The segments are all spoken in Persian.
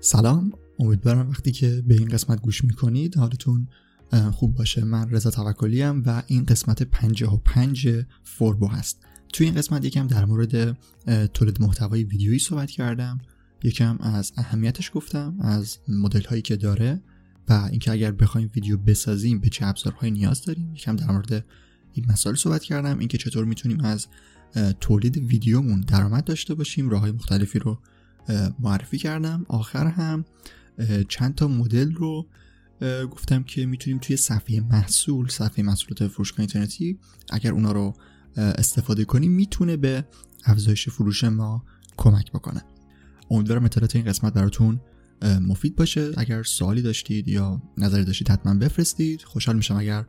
سلام. امیدوارم وقتی که به این قسمت گوش می‌کنید حالتون خوب باشه. من رضا توکلی و این قسمت 55 فوربو هست. توی این قسمت یکم در مورد تولید محتوای ویدیویی صحبت کردم. یکم از اهمیتش گفتم از مدل هایی که داره. و اینکه اگر بخوایم ویدیو بسازیم به چه ابزارهایی نیاز داریم؟ یکم در مورد این مسائل صحبت کردم. اینکه چطور می‌تونیم از تولید ویدیومون درآمد داشته باشیم راه های مختلفی رو معرفی کردم. آخر هم چند تا مدل رو گفتم که می‌تونیم توی صفحه محصول صفحه محصولات فروشگاه اینترنتی اگر اونا رو استفاده کنیم می‌تونه به افزایش فروش ما کمک بکنه. امیدوارم اطلاعات این قسمت براتون مفید باشه. اگر سوالی داشتید یا نظری داشتید حتما بفرستید. خوشحال میشم اگر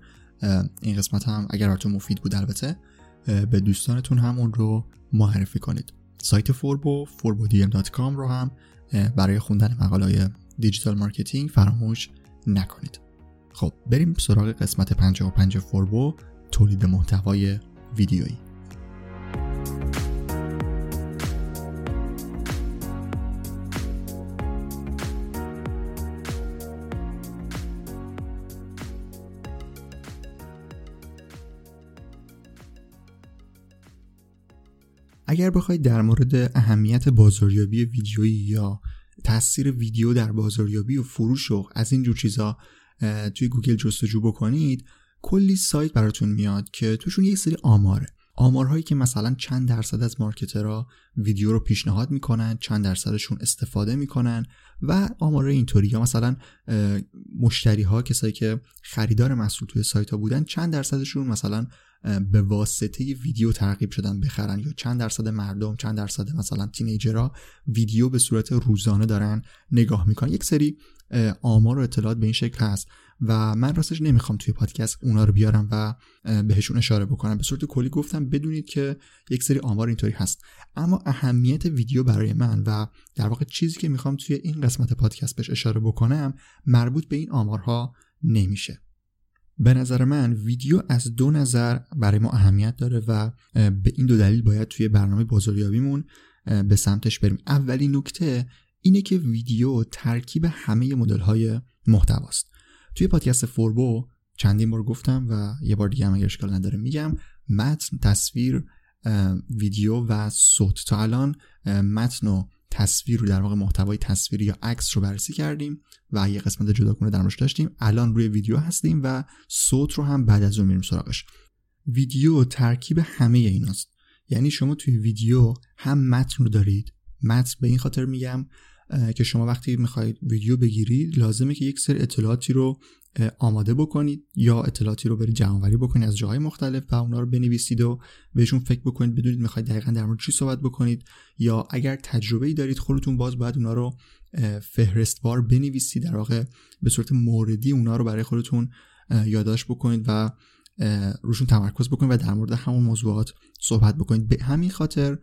این قسمت هم اگر براتون مفید بود البته به دوستانتون هم اون رو معرفی کنید. سایت فوربو forbodm.com رو هم برای خوندن مقالای digital marketing فراموش نکنید. خب بریم سراغ قسمت 55 فوربو تولید محتوای ویدیویی. اگر بخواید در مورد اهمیت بازاریابی ویدیویی یا تاثیر ویدیو در بازاریابی و فروش و از این جور چیزا توی گوگل جستجو بکنید کلی سایت براتون میاد که توشون یک سری آماره. آمارهایی که مثلا چند درصد از marketer ها ویدیو رو پیشنهاد می‌کنن چند درصدشون استفاده می‌کنن و آمار اینطوری یا مثلا مشتری ها کسایی که خریدار محصول توی سایت ها بودن چند درصدشون مثلا به واسطه ویدیو ترغیب شدن بخرن یا چند درصد مردم چند درصد مثلا تینیجرها ویدیو به صورت روزانه دارن نگاه می‌کنن. یک سری آمار و اطلاعات به این شکل هست. و من راستش نمی‌خوام توی پادکست اونا رو بیارم و بهشون اشاره بکنم. به صورت کلی گفتم بدونید که یک سری آمار اینطوری هست. اما اهمیت ویدیو برای من و در واقع چیزی که می‌خوام توی این قسمت پادکست بهش اشاره بکنم مربوط به این آمارها نمیشه. به نظر من ویدیو از دو نظر برای ما اهمیت داره و به این دو دلیل باید توی برنامه بازاریابیمون به سمتش بریم. اولین نکته اینه که ویدیو ترکیب همه مدل های محتواست. توی پادکست فوربو چندین بار گفتم و یه بار دیگه هم اگر اشکال نداره میگم متن تصویر ویدیو و صوت. تا الان متن و تصویر رو در واقع محتوای تصویری یا عکس رو بررسی کردیم و یه قسمت جداگونه در داشتیم. الان روی ویدیو هستیم و صوت رو هم بعد از اون میریم سراغش. ویدیو ترکیب همه ایناست. یعنی شما توی ویدیو هم متن رو دارید. متن به این خاطر میگم که شما وقتی می‌خواید ویدیو بگیرید لازمه که یک سری اطلاعاتی رو آماده بکنید یا اطلاعاتی رو برید جمعآوری بکنید از جاهای مختلف و اونا رو بنویسید و بهشون فکر بکنید بدونید می‌خواید دقیقا در مورد چی صحبت بکنید. یا اگر تجربه ای دارید خودتون باز باید اونا رو فهرستوار بنویسید. در واقع به صورت موردی اونا رو برای خودتون یادداشت بکنید و روشون تمرکز بکنید و در مورد همون موضوعات صحبت بکنید. به همین خاطر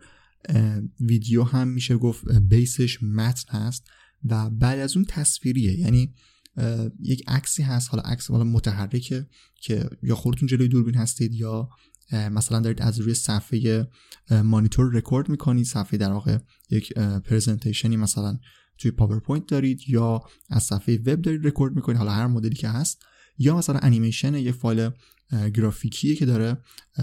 ویدیو هم میشه گفت بیسش متن هست و بعد از اون تصویریه. یعنی یک عکسی هست حالا عکس حالا متحرکه که یا خودتون جلوی دوربین هستید یا مثلا دارید از روی صفحه مانیتور رکورد می‌کنید صفحه در واقع یک presentation ی مثلا توی پاورپوینت دارید یا از صفحه وب دارید رکورد می‌کنید حالا هر مدلی که هست یا مثلا انیمیشن یه فایل گرافیکیه که داره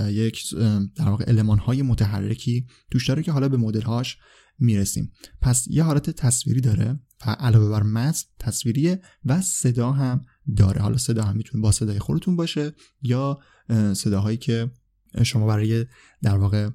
یک در واقع المان های متحرکی توش داره که حالا به مدل هاش می‌رسیم. پس یه حالت تصویری داره و علاوه بر متن تصویریه و صدا هم داره. حالا صدا هم می‌تونه با صدای خودتون باشه یا صداهایی که شما برای در واقع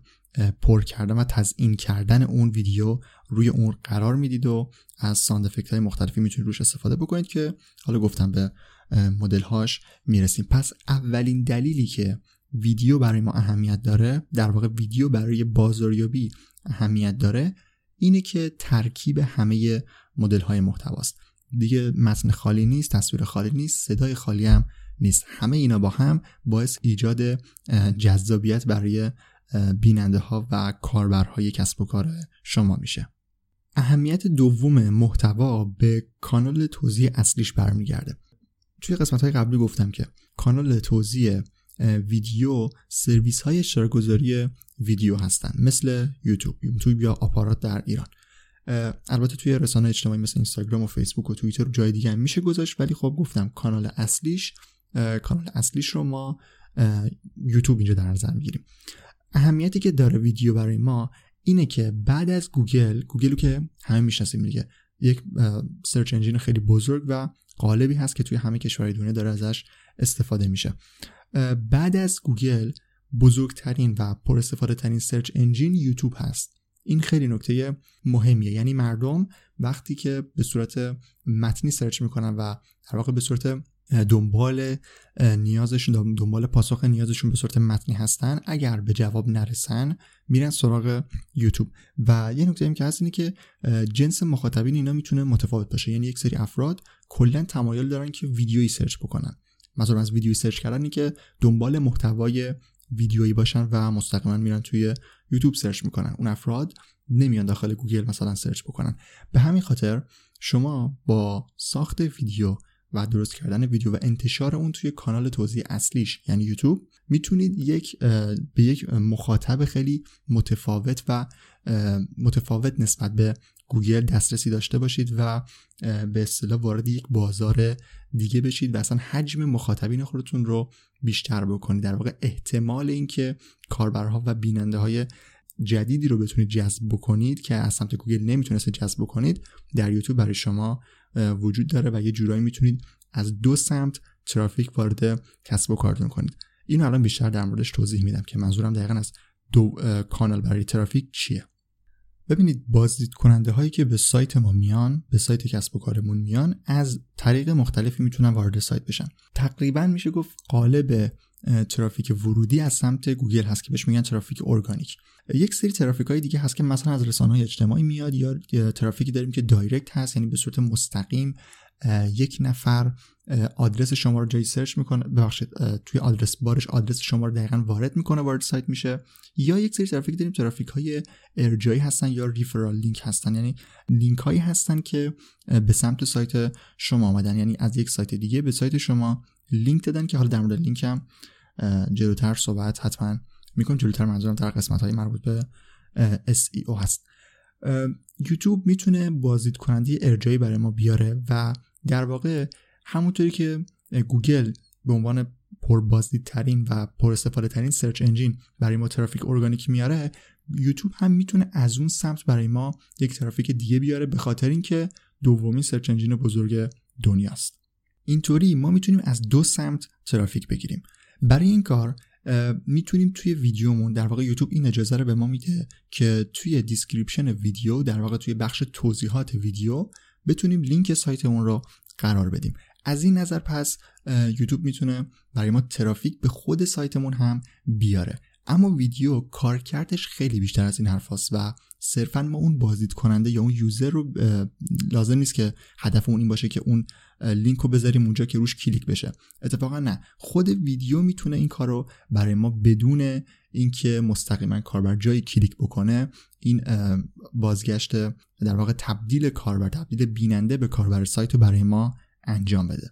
پر کردن و تزیین کردن اون ویدیو روی اون قرار می‌دید و از ساند افکت های مختلفی می‌تونید روش استفاده بکنید که حالا گفتم به مدل هاش می‌رسیم. پس اولین دلیلی که ویدیو برای ما اهمیت داره در واقع ویدیو برای بازاریابی اهمیت داره اینه که ترکیب همه مدل های محتواست. دیگه متن خالی نیست تصویر خالی نیست صدای خالی هم نیست. همه اینا با هم باعث ایجاد جذابیت برای بیننده ها و کاربرهای کسب و کار شما میشه. اهمیت دوم محتوا به کانال توضیح اصلیش برمیگرده. توی قسمت های قبلی گفتم که کانال توضیح ویدیو سرویس های اشتراک گذاری ویدیو هستن مثل یوتیوب یوتیوب یا آپارات در ایران. البته توی رسانه اجتماعی مثل اینستاگرام و فیسبوک و توییتر و جای دیگه هم میشه گذاشت ولی خب گفتم کانال اصلیش کانال اصلیش رو ما یوتیوب اینجا در نظر می‌گیریم. اهمیتی که داره ویدیو برای ما اینه که بعد از گوگل گوگل رو که همه می‌شناسیم دیگه یک search engine خیلی بزرگ و غالبی هست که توی همه کشورهای دنیا داره ازش استفاده میشه. بعد از گوگل بزرگترین و پر استفاده ترین search engine یوتیوب هست. این خیلی نکته مهمیه. یعنی مردم وقتی که به صورت متنی search می‌کنن و در واقع به صورت دنبال نیازشون دنبال پاسخ نیازشون به صورت متنی هستن. اگر به جواب نرسن میرن سراغ یوتیوب. و یه نکته که هست اینه که جنس مخاطبین اینا می‌تونه متفاوت باشه. یعنی یک سری افراد کلا تمایل دارن که ویدیویی search بکنن. مثلا از ویدیویی search کردن که دنبال محتوای ویدیویی باشن و مستقیما میرن توی یوتیوب search می‌کنن. اون افراد نمیان داخل گوگل مثلا search بکنن. به همین خاطر شما با ساخت ویدیو و درست کردن ویدیو و انتشار اون توی کانال توزیع اصلیش یعنی یوتیوب. می‌تونید یک به یک مخاطب خیلی متفاوت و متفاوت نسبت به گوگل دسترسی داشته باشید و به اصطلاح وارد یک بازار دیگه بشید و اصلا حجم مخاطبین خودتون رو بیشتر بکنید. در واقع احتمال اینکه کاربرها و بیننده های جدیدی رو بتونید جذب بکنید که از سمت گوگل نمی‌تونست جذب بکنید در یوتیوب برای شما وجود داره و یه جورایی می‌تونید از دو سمت ترافیک وارد کسب و کارتون کنید. اینو الان بیشتر در موردش توضیح میدم که منظورم دقیقا از دو کانال برای ترافیک چیه. ببینید بازدید کننده هایی که به سایت ما میان به سایت کسب و کارمون میان از طریق مختلفی می‌تونن وارد سایت بشن. تقریبا میشه گفت غالب ترافیک ورودی از سمت گوگل هست که بهش میگن ترافیک ارگانیک. یک سری ترافیک های دیگه هست که مثلا از رسانه های اجتماعی میاد یا ترافیکی داریم که direct هست یعنی به صورت مستقیم یک نفر آدرس شما رو جایی search می‌کنه. ببخشید توی address bar ش آدرس شما رو دقیقا وارد می‌کنه وارد سایت میشه. یا یک سری ترافیک داریم ترافیک های ارجاعی هستن یا referral link هستن. یعنی لینک هایی هستن که به سمت سایت شما آمدن. یعنی از یک سایت دیگه به سایت شما لینک دادن که حالا در مورد لینک هم جلوتر صحبت حتما می‌کنم جلوتر منظورم در قسمت های مربوط به SEO هست. یوتیوب می‌تونه بازدید کننده ارجاعی برای ما بیاره و در واقع همونطوری که گوگل به عنوان پر ترین و پر استفاده ترین search engine برای ما ترافیک ارگانیک میاره یوتیوب هم می‌تونه از اون سمت برای ما یک ترافیک دیگه بیاره به خاطر اینکه دومین search engine بزرگ دنیاست اینطوری ما می‌تونیم از دو سمت ترافیک بگیریم. برای این کار می‌تونیم توی ویدیومون در واقع یوتیوب این اجازه رو به ما میده که توی description ویدیو در واقع توی بخش توضیحات ویدیو بتونیم لینک سایتمون رو قرار بدیم. از این نظر پس یوتیوب می‌تونه برای ما ترافیک به خود سایتمون هم بیاره. اما ویدیو کارکردش خیلی بیشتر از این حرف و صرفا ما اون بازدید کننده یا اون user رو لازم نیست که هدفمون این باشه که اون لینک رو بذاریم اونجا که روش کلیک بشه. اتفاقا نه. خود ویدیو می‌تونه این کار رو برای ما بدون اینکه مستقیما کاربر جایی کلیک بکنه این بازگشت در واقع تبدیل کاربر تبدیل بیننده به کاربر سایت رو برای ما انجام بده.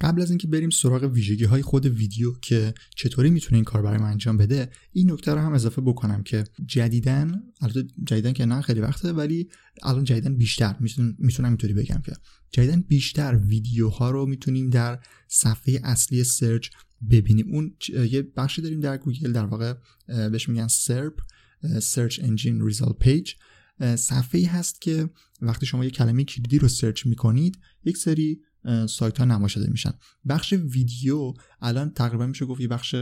قبل از اینکه بریم سراغ ویژگی های خود ویدیو که چطوری می‌تونه این کار برای من انجام بده این نکته رو هم اضافه بکنم که جدیدا البته جدیدا که نه خیلی وقته ولی الان جدیدا بیشتر می‌تونم اینطوری بگم که جدیدا بیشتر ویدیوها رو می‌تونیم در صفحه اصلی search ببینیم. اون یه بخشی داریم در گوگل در واقع بهش میگن SERP search engine result page. صفحه ای هست که وقتی شما یه کلمه کلیدی رو search می‌کنید یک سری سایت ها نمایش داده میشن. بخش ویدیو الان تقریبا میشه گفت یه بخش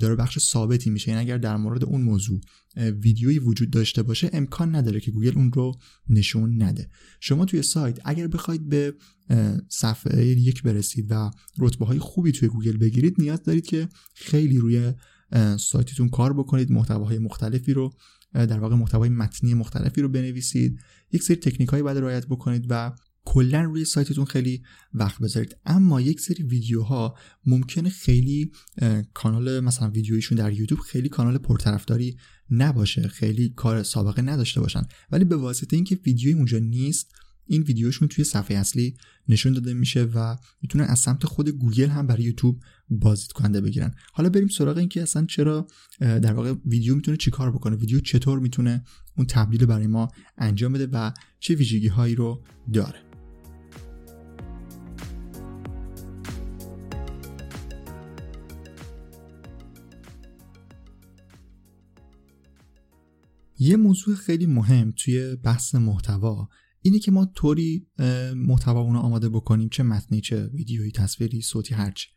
داره بخش ثابتی میشه. یعنی اگر در مورد اون موضوع ویدیویی وجود داشته باشه امکان نداره که گوگل اون رو نشون نده. شما توی سایت اگر بخواید به صفحه یک برسید و رتبه های خوبی توی گوگل بگیرید نیاز دارید که خیلی روی سایتتون کار بکنید محتواهای مختلفی رو در واقع محتوای متنی مختلفی رو بنویسید یک سری تکنیک هایی باید رعایت بکنید و کلا روی سایتتون خیلی وقت بذارید. اما یک سری ویدیوها ممکنه خیلی کانال مثلا ویدیویشون در یوتیوب خیلی کانال پرطرفداری نباشه خیلی کار سابقه نداشته باشن. ولی به واسطه اینکه ویدیوی اونجا نیست این ویدیوشون توی صفحه اصلی نشون داده میشه و می‌تونن از سمت خود گوگل هم برای یوتیوب بازدید کننده بگیرن. حالا بریم سراغ اینکه اصلا چرا در واقع ویدیو می‌تونه چیکار بکنه؟ ویدیو چطور می‌تونه اون تبدیل برای ما انجام بده و چه ویژگی هایی رو داره؟ یه موضوع خیلی مهم توی بحث محتوا اینه که ما طوری محتوا اونو آماده بکنیم چه متنی چه ویدیویی تصویری صوتی هرچی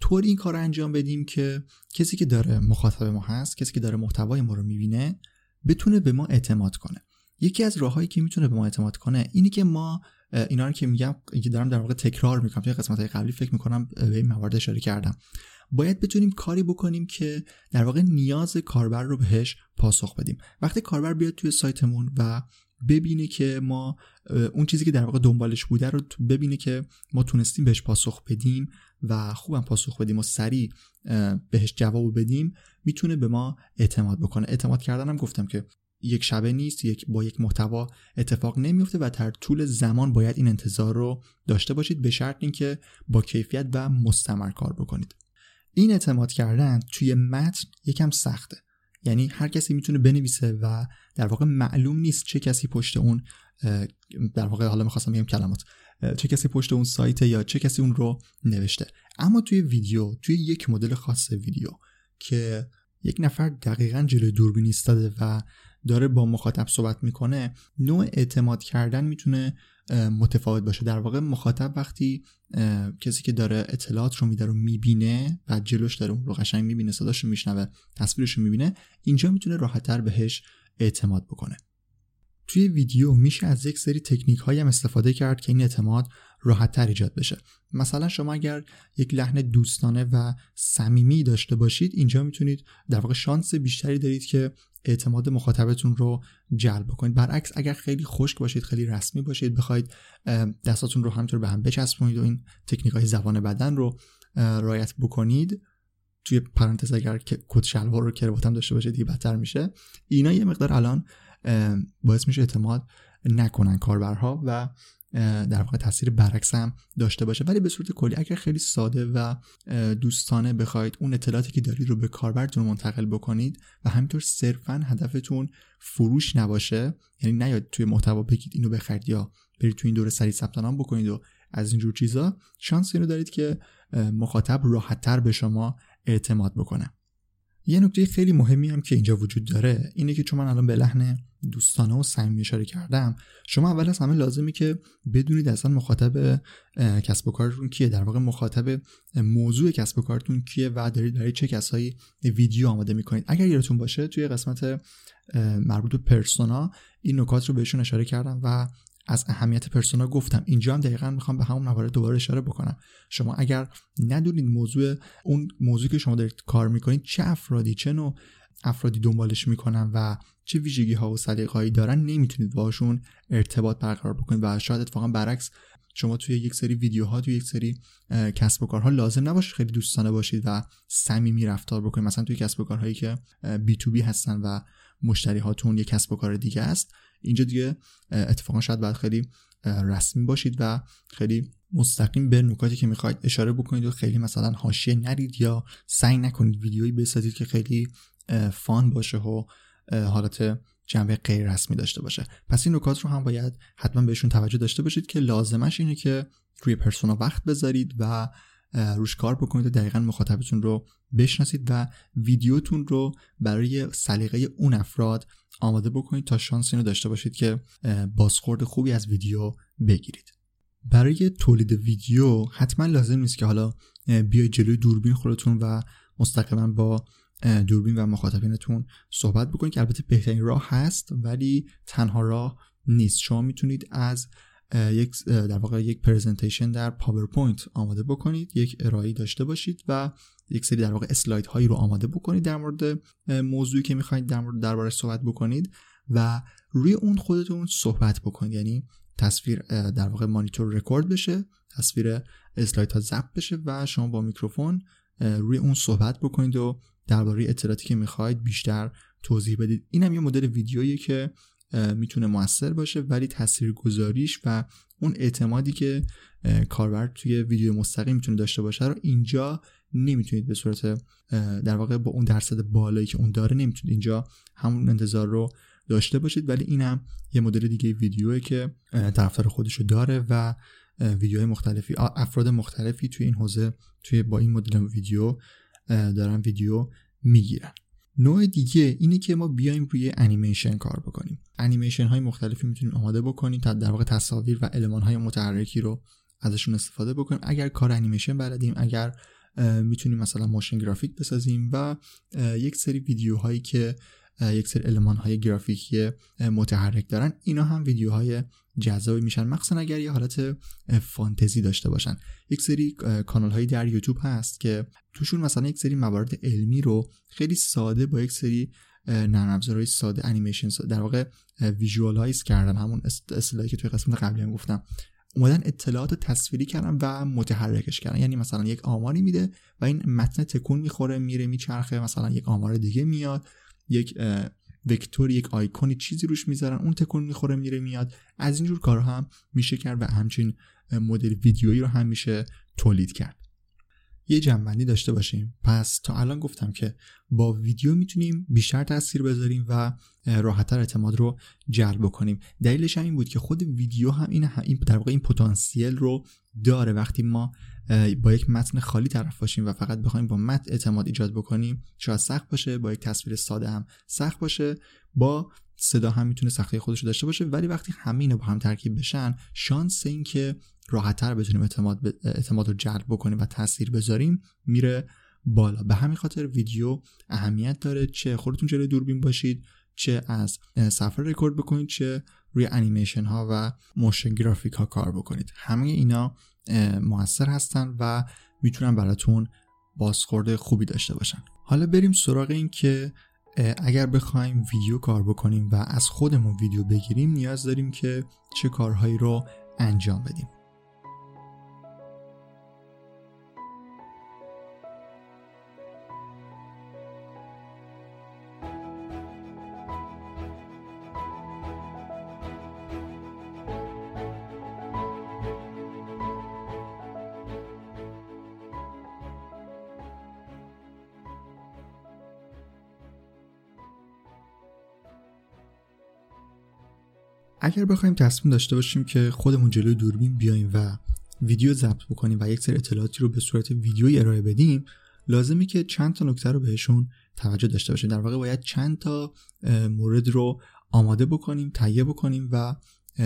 طوری این کار انجام بدیم که کسی که داره مخاطب ما هست کسی که داره محتوای ما رو می‌بینه بتونه به ما اعتماد کنه. یکی از راههایی که می‌تونه به ما اعتماد کنه اینه که ما اینا رو که میگم دارم در واقع تکرار می‌کنم توی قسمت قبلی فکر می‌کنم به این موارد اشاره کردم. باید بتونیم کاری بکنیم که در واقع نیاز کاربر رو بهش پاسخ بدیم. وقتی کاربر بیاد توی سایتمون و ببینه که ما اون چیزی که در واقع دنبالش بوده رو ببینه که ما تونستیم بهش پاسخ بدیم و خوبم پاسخ بدیم و سریع بهش جواب بدیم می‌تونه به ما اعتماد بکنه. اعتماد کردن هم گفتم که یک شبه نیست یک با یک محتوا اتفاق نمیفته و در طول زمان باید این انتظار رو داشته باشید به شرط اینکه با کیفیت و مستمر کار بکنید. این اعتماد کردن توی متن یکم سخته. یعنی هر کسی می‌تونه بنویسه و در واقع معلوم نیست چه کسی پشت اون در واقع حالا می‌خواستم بگم کلمات چه کسی پشت اون سایت یا چه کسی اون رو نوشته. اما توی ویدیو توی یک مدل خاص ویدیو که یک نفر دقیقا جلوی دوربین ایستاده و داره با مخاطب صحبت می‌کنه نوع اعتماد کردن می‌تونه متفاوت باشه. در واقع مخاطب وقتی کسی که داره اطلاعات رو میده رو می‌بینه و جلوش داره اون رو قشنگ می‌بینه صداش رو میشنوه تصویرش رو می‌بینه اینجا می‌تونه راحتتر بهش اعتماد بکنه. توی ویدیو میشه از یک سری تکنیک هایی هم استفاده کرد که این اعتماد راحتتر ایجاد بشه. مثلا شما اگر یک لحن دوستانه و صمیمی داشته باشید اینجا می‌تونید در واقع شانس بیشتری دارید که اعتماد مخاطبتون رو جلب کنید برعکس اگر خیلی خشک باشید خیلی رسمی باشید بخواید دستاتون رو همطور به هم بچسبونید و این تکنیک های زبان بدن رو رایت بکنید توی پرانتز اگر کت شلوار رو کروات هم داشته باشید دیگه بدتر میشه. اینا یه مقدار الان باعث میشه اعتماد نکنن کاربرها و در واقع تاثیر برعکس هم داشته باشه. ولی به صورت کلی اگر خیلی ساده و دوستانه بخواید اون اطلاعاتی که دارید رو به کاربرتون منتقل بکنید و همینطور صرفا هدفتون فروش نباشه یعنی نیاد توی محتوا بگید اینو بخرید یا برید توی این دوره سریع ثبت نام بکنید و از اینجور چیزا شانس اینو دارید که مخاطب راحتتر به شما اعتماد بکنه. یه نکته خیلی مهمی هم که اینجا وجود داره اینه که چون من الان به لحن دوستانه و صمیمی اشاره کردم شما اول از همه لازمی که بدونید اصلا مخاطب کسب و کارتون کیه. در واقع مخاطب موضوع کسب و کارتون کیه و دارید برای چه کسایی ویدیو آماده می‌کنید. اگر یادتون باشه توی قسمت مربوط به پرسونا این نکات رو بهشون اشاره کردم و از اهمیت پرسونا گفتم. اینجا هم دقیقا می‌خوام به همون موارد دوباره اشاره بکنم. شما اگر ندونید موضوع اون موضوعی که شما دارید کار می‌کنید چه افرادی چه نوع افرادی دنبالش می‌کنن و چه ویژگی ها و سلیقه‌ای دارن نمی‌تونید باشون ارتباط برقرار بکنید و شاید اتفاقا برعکس شما توی یک سری ویدیوها توی یک سری کسب و کارها لازم نباشه خیلی دوستانه باشید و صمیمی رفتار بکنید. مثلا توی کسب و کارهایی که بی تو بی هستن و مشتری هاتون یک کسب و کار دیگه است. اینجا دیگه اتفاقا شاید باید خیلی رسمی باشید و خیلی مستقیم به نکاتی که می‌خواید اشاره بکنید و خیلی مثلا حاشیه نرید یا سعی نکنید ویدیویی بسازید که خیلی فان باشه و حالت جنبه غیر رسمی داشته باشه. پس این نکات رو هم باید حتما بهشون توجه داشته باشید که لازمش اینه که روی پرسونا وقت بذارید و روش کار بکنید و دقیقا مخاطبتون رو بشناسید و ویدیوتون رو برای سلیقه اون افراد آماده بکنید تا شانس اینو داشته باشید که بازخورد خوبی از ویدیو بگیرید. برای تولید ویدیو حتما لازم نیست که حالا بیای جلوی دوربین خودتون و مستقیما با دوربین و مخاطبینتون صحبت بکنید که البته بهترین راه هست ولی تنها راه نیست. شما می‌تونید از یک در واقع یک presentation در پاورپوینت آماده بکنید یک ارائه داشته باشید و یک سری در واقع اسلاید هایی رو آماده بکنید در مورد موضوعی که می‌خواید در مورد دربارش صحبت بکنید و روی اون خودتون صحبت بکنید. یعنی تصویر در واقع مانیتور رکورد بشه تصویر اسلاید ها ضبط بشه و شما با میکروفون روی اون صحبت بکنید و درباره اطلاعاتی که می‌خواید بیشتر توضیح بدید. اینم یه مدل ویدیویی که می‌تونه موثر باشه ولی گذاریش و اون اعتمادی که کاربر توی ویدیو مستقیم می‌تونه داشته باشه رو اینجا نمی‌تونید به صورت در واقع با اون درصد بالایی که اون داره نمی‌تونید اینجا همون انتظار رو داشته باشید. ولی اینم یه مدل دیگه ویدیوه که طرفدار خودشو داره و ویدیوهای مختلفی افراد مختلفی توی این حوزه توی با این مدل ویدیو دارن ویدیو می‌گیرن. نوع دیگه اینه که ما بیایم روی انیمیشن کار بکنیم. انیمیشن های مختلفی می‌تونیم آماده بکنیم تا در واقع تصاویر و علمان های متحرکی رو ازشون استفاده بکنیم. اگر کار انیمیشن بلدیم اگر می‌تونیم مثلا ماشین گرافیک بسازیم و یک سری ویدیوهایی که یک سری علمان های گرافیکی متحرک دارن. اینا هم ویدیوهای جذابی میشن. مخصوصا اگر یه حالت فانتزی داشته باشن. یک سری کانال هایی در یوتیوب هست که توشون مثلا یک سری موارد علمی رو خیلی ساده با یک سری نرم افزارهای ساده انیمیشن در واقع visualize کردن. همون اصطلاحی که توی قسمت قبلی هم گفتم. اومدن اطلاعات تصویری کردن و متحرکش کردن. یعنی مثلا یک آماری میده و این متن تکون می‌خوره میره میچرخه. مثلا یک آمار دیگه میاد. یک vector یک آیکونی چیزی روش می‌ذارن اون تکون می‌خوره میره میاد. از اینجور کارها هم میشه کرد و همچین مدل ویدیویی رو هم میشه تولید کرد. یه جنبندی داشته باشیم. پس تا الان گفتم که با ویدیو می‌تونیم بیشتر تاثیر بذاریم و راحتتر اعتماد رو جلب بکنیم. دلیلش هم این بود که خود ویدیو هم این, این در واقع این پتانسیل رو داره. وقتی ما با یک متن خالی طرف باشیم و فقط بخوایم با متن اعتماد ایجاد بکنیم شاید سخت باشه با یک تصویر ساده هم سخت باشه با صدا هم می‌تونه سختی خودش رو داشته باشه. ولی وقتی همین با هم ترکیب بشن شانس این که راحتتر بتونیم اعتماد, اعتماد رو جلب بکنیم و تاثیر بذاریم میره بالا. به همین خاطر ویدیو اهمیت داره. چه خودتون جلوی دوربین باشید چه از صفحه رکورد بکنید چه روی انیمیشن ها و motion graphic ها کار بکنید. همه اینا موثر هستن و می‌تونن براتون بازخورد خوبی داشته باشن. حالا بریم سراغ این که اگر بخوایم ویدیو کار بکنیم و از خودمون ویدیو بگیریم نیاز داریم که چه کارهایی رو انجام بدیم. اگر بخوایم تصمیم داشته باشیم که خودمون جلوی دوربین بیایم و ویدیو ضبط بکنیم و یک سری اطلاعاتی رو به صورت ویدیویی ارائه بدیم لازمه که چند تا نکته رو بهشون توجه داشته باشیم. در واقع باید چند تا مورد رو آماده بکنیم تهیه بکنیم و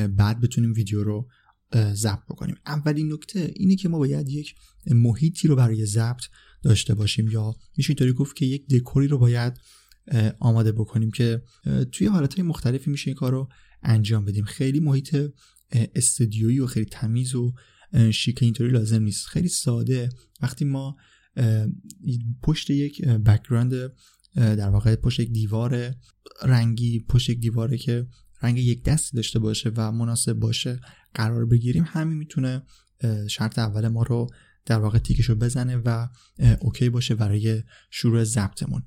بعد بتونیم ویدیو رو ضبط بکنیم. اولین نکته اینه که ما باید یک محیطی رو برای ضبط داشته باشیم یا میشه اینطوری گفت که یک دکوری رو باید آماده بکنیم که توی حالتهای مختلفی میشه این کار رو انجام بدیم. خیلی محیط استودیویی و خیلی تمیز و شیک اینطوری لازم نیست. خیلی ساده. وقتی ما پشت یک background در واقع پشت یک دیوار رنگی پشت یک دیواره که رنگ یک دستی داشته باشه و مناسب باشه قرار بگیریم همین می‌تونه شرط اول ما رو در واقع تیکشو بزنه و اوکی باشه برای شروع ضبطمون.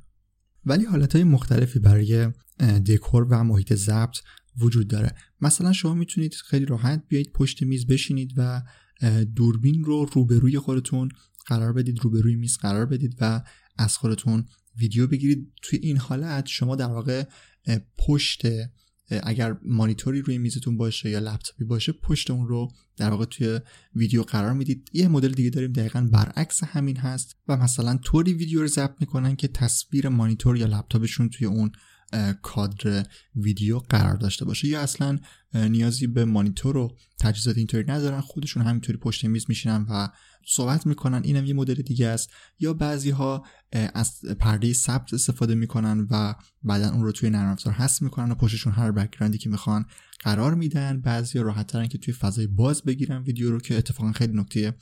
ولی حالت های مختلفی برای دکور و محیط ضبط وجود داره. مثلا شما می‌تونید خیلی راحت بیایید پشت میز بشینید و دوربین رو روبروی خودتون قرار بدید روبروی میز قرار بدید و از خودتون ویدیو بگیرید. توی این حالت شما در واقع پشت اگر مانیتوری روی میزتون باشه یا لپتاپی باشه پشت اون رو در واقع توی ویدیو قرار می‌دید. یه مدل دیگه داریم دقیقا برعکس همین هست و مثلا طوری ویدیو رو ضبط می‌کنن که تصویر مانیتور یا لپتاپشون توی اون کادر ویدیو قرار داشته باشه یا اصلا نیازی به مانیتور و تجهیزات اینطوری ندارن خودشون همینطوری پشت میز میشینن و صحبت می‌کنن. اینم یه مدل دیگه است. یا بعضی ها از پرده ثبت استفاده می‌کنن و بعدا اون رو توی نرم افزار حذف می‌کنن و پشتشون هر بکگراندی که می‌خوان قرار میدن. بعضی راحت ترن که توی فضای باز بگیرن ویدیو رو که اتفاقا خیلی نکته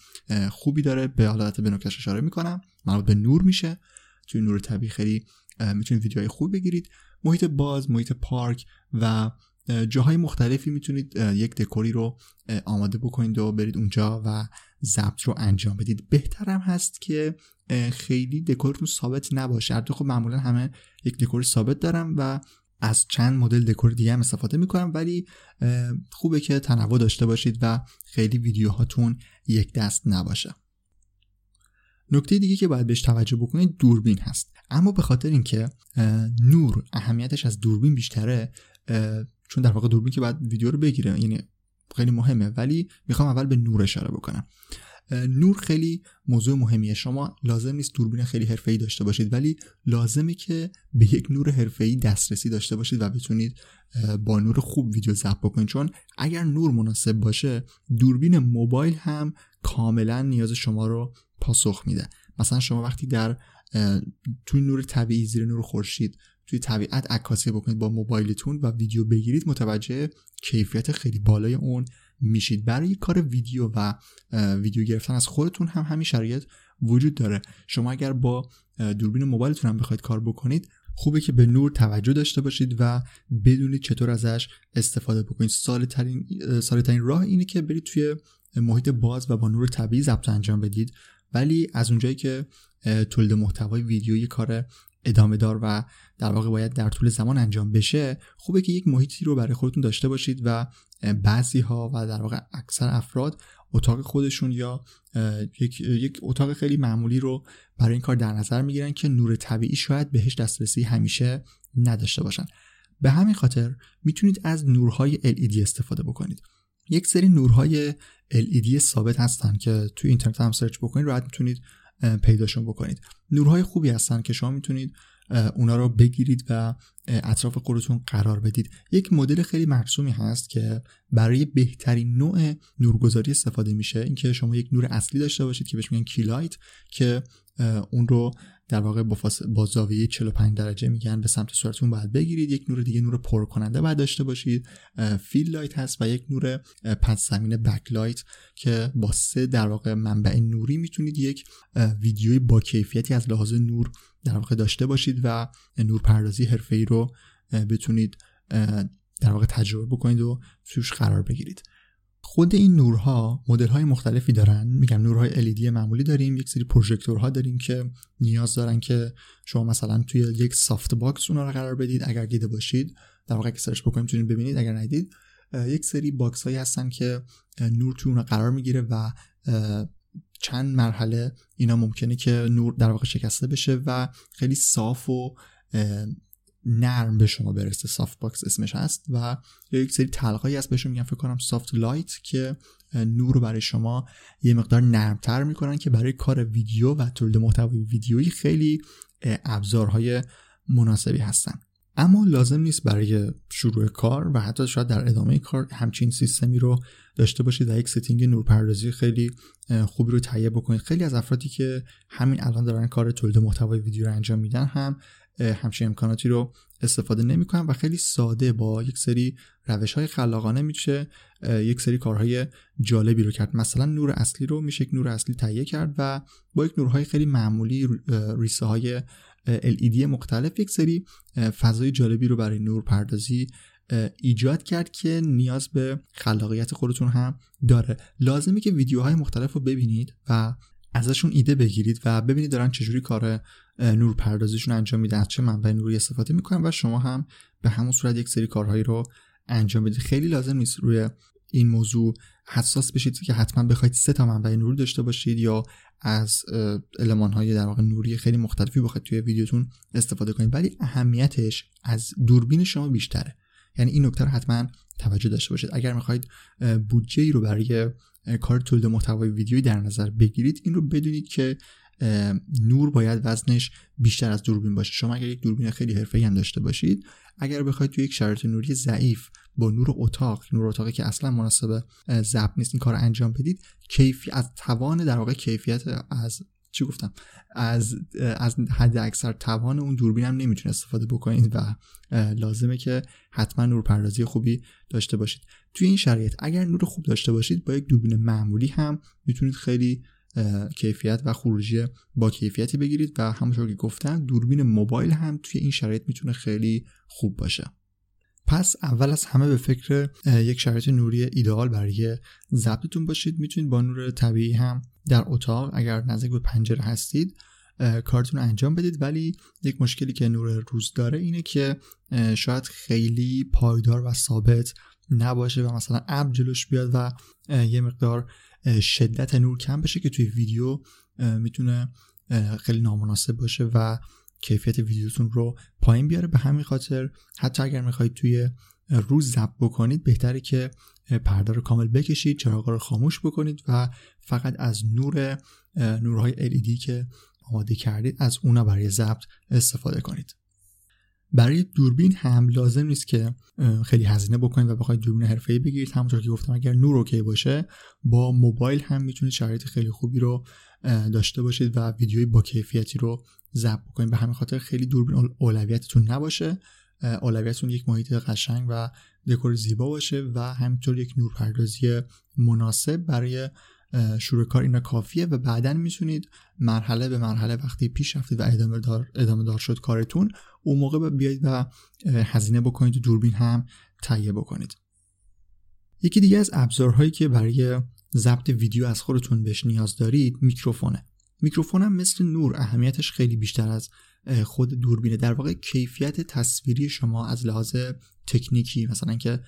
خوبی داره. به حالت به نکتهش اشاره می‌کنم. مربوط به نور میشه. توی نور طبیعی خیلی می‌تونید ویدیوهای خوب بگیرید. محیط باز محیط پارک و جاهای مختلفی می‌تونید یک دکوری رو آماده بکنید و برید اونجا و ضبط رو انجام بدید. بهترم هست که خیلی دکورتون ثابت نباشه. البته خب معمولا همه یک دکور ثابت دارم و از چند مدل دکور دیگه هم استفاده می‌کنم. ولی خوبه که تنوع داشته باشید و خیلی ویدیوهاتون یک دست نباشه. نکته دیگه که باید بهش توجه بکنید دوربین هست. اما به خاطر اینکه نور اهمیتش از دوربین بیشتره چون در واقع دوربین که باید ویدیو رو بگیره یعنی خیلی مهمه ولی می‌خوام اول به نور اشاره بکنم. نور خیلی موضوع مهمیه. شما لازم نیست دوربین خیلی حرفه‌ای داشته باشید ولی لازمه که به یک نور حرفه‌ای دسترسی داشته باشید و بتونید با نور خوب ویدیو ضبط بکنید. چون اگر نور مناسب باشه دوربین موبایل هم کاملا نیاز شما رو پاسخ میده. مثلا شما وقتی در توی نور طبیعی زیر نور خورشید توی طبیعت عکاسی بکنید با موبایلتون و ویدیو بگیرید متوجه کیفیت خیلی بالای اون میشید. برای کار ویدیو و ویدیو گرفتن از خودتون هم همین شرایط وجود داره. شما اگر با دوربین موبایلتون هم بخواید کار بکنید خوبه که به نور توجه داشته باشید و بدونید چطور ازش استفاده بکنید. سال ترین, ترین راه اینه که برید توی محیط باز و با نور طبیعی ضبط انجام بدید. ولی از اونجایی که تولید محتوای ویدیویی کار ادامه دار و در واقع باید در طول زمان انجام بشه خوبه که یک محیطی رو برای خودتون داشته باشید و بعضی ها و در واقع اکثر افراد اتاق خودشون یا یک, یک اتاق خیلی معمولی رو برای این کار در نظر می‌گیرن که نور طبیعی شاید بهش دسترسی همیشه نداشته باشن. به همین خاطر می‌تونید از نورهای LED استفاده بکنید. یک سری نورهای LED ثابت هستن که توی اینترنت هم سرچ بکنید راحت می‌تونید پیداشون بکنید. نورهای خوبی هستن که شما می‌تونید اونا رو بگیرید و اطراف خودتون قرار بدید. یک مدل خیلی مرسومی هست که برای بهترین نوع نورگذاری استفاده میشه. اینکه شما یک نور اصلی داشته باشید که بهش میگن key light که اون رو در واقع با, با زاویه 45 درجه میگن به سمت صورتتون باید بگیرید. یک نور دیگه نور پر کننده باید داشته باشید. fill light هست و یک نور پس زمینه back light که با سه در واقع منبع نوری می‌تونید یک ویدیوی با کیفیتی از لحاظ نور در واقع داشته باشید و نور پردازی حرفه‌ای رو بتونید در واقع تجربه بکنید و توش قرار بگیرید. خود این نورها مدل های مختلفی دارن. میگم نورهای LED معمولی داریم یک سری پروژکتورها داریم که نیاز دارن که شما مثلا توی یک softbox اونها رو قرار بدید. اگر دیده باشید در واقع که search بکنید می‌تونید ببینید. اگر ندید یک سری box هایی هستن که نور توی اونها قرار می‌گیره و چند مرحله اینا ممکنه که نور در واقع شکسته بشه و خیلی صاف و نرم به شما برسه. softbox اسمش هست و یک سری طلقهایی هست بهشون میگن. فکر کنم soft light که نور رو برای شما یه مقدار نرمتر می‌کنن که برای کار ویدیو و تولید محتوای ویدیویی خیلی ابزارهای مناسبی هستن. اما لازم نیست برای شروع کار و حتی شاید در ادامه کار همچین سیستمی رو داشته باشید و یک ستینگ نورپردازی خیلی خوبی رو تهیه بکنید. خیلی از افرادی که همین الان دارن کار تولید محتوای ویدیو رو انجام میدن هم همچین امکاناتی رو استفاده نمی‌کنن و خیلی ساده با یک سری روش های خلاقانه میشه یک سری کارهای جالبی رو کرد. مثلا نور اصلی رو میشه یک نور اصلی تهیه کرد و با یک نورهای خیلی معمولی ریسه های LED مختلف یک سری فضای جالبی رو برای نور پردازی ایجاد کرد که نیاز به خلاقیت خودتون هم داره. لازمه که ویدیوهای مختلف رو ببینید و ازشون ایده بگیرید و ببینید دارن چجوری کار نور پردازیشون انجام میدن. چه منبع نوری استفاده می‌کنن و شما هم به همون صورت یک سری کارهایی رو انجام بدید. خیلی لازم نیست روی این موضوع حساس بشید که حتما بخواید سه تا منبع نور داشته باشید یا از علمان های در واقع نوری خیلی مختلفی بخواید توی ویدیوتون استفاده کنید. ولی اهمیتش از دوربین شما بیشتره. یعنی این نکته رو حتما توجه داشته باشید. اگر می‌خواید بودجه ای رو برای کار تولید محتوای ویدیویی در نظر بگیرید. این رو بدونید که نور باید وزنش بیشتر از دوربین باشه. شما اگر یک دوربین خیلی حرفه‌ای هم داشته باشید اگر بخواید توی یک شرایط نوری ضعیف با نور اتاق نور اتاقی که اصلا مناسب ضبط نیست این کار انجام بدید کیفی از توان در واقع کیفیت از چی گفتم؟ از از حد اکثر توان اون دوربین هم نمی‌تونه استفاده بکنید و لازمه که حتما نور پردازی خوبی داشته باشید. توی این شرایط اگر نور خوب داشته باشید با یک دوربین معمولی هم می‌تونید خیلی کیفیت و خروجی با کیفیتی بگیرید و همونطور که گفتم دوربین موبایل هم توی این شرایط می‌تونه خیلی خوب باشه. پس اول از همه به فکر یک شرایط نوری ایدئال برای ضبطتون باشید. می‌تونید با نور طبیعی هم در اتاق اگر نزدیک به پنجره هستید کارتون انجام بدید. ولی یک مشکلی که نور روز داره اینه که شاید خیلی پایدار و ثابت نباشه و مثلا ابر جلوش بیاد و یه مقدار شدت نور کم بشه که توی ویدیو می‌تونه خیلی نامناسب باشه و کیفیت ویدیوتون رو پایین بیاره. به همین خاطر حتی اگر می‌خواید توی روز ضبط بکنید بهتره که پرده رو کامل بکشید چراغ رو خاموش بکنید و فقط از نور نورهای LED که آماده کردید از اونا برای ضبط استفاده کنید. برای دوربین هم لازم نیست که خیلی هزینه بکنید و بخواید دوربین حرفه‌ای بگیرید. همونطور که گفتم اگر نور اوکی باشه با موبایل هم می‌تونید شرایط خیلی خوبی رو داشته باشید و ویدیوی با کیفیتی رو ضبط بکنید. به همین خاطر خیلی دوربین اولویتتون نباشه. اولویتتون یک محیط قشنگ و دکور زیبا باشه و همینطور یک نورپردازی مناسب برای شروع کار اینا کافیه و بعدا می‌تونید مرحله به مرحله وقتی پیش رفتید و ادامه دار, ادامه دار شد کارتون اون موقع بیاید و هزینه بکنید و دوربین هم تهیه بکنید. یکی دیگه از ابزارهایی که برای ضبط ویدیو از خودتون بهش نیاز دارید میکروفونه. میکروفون هم مثل نور اهمیتش خیلی بیشتر از خود دوربینه. در واقع کیفیت تصویری شما از لحاظ تکنیکی مثلا که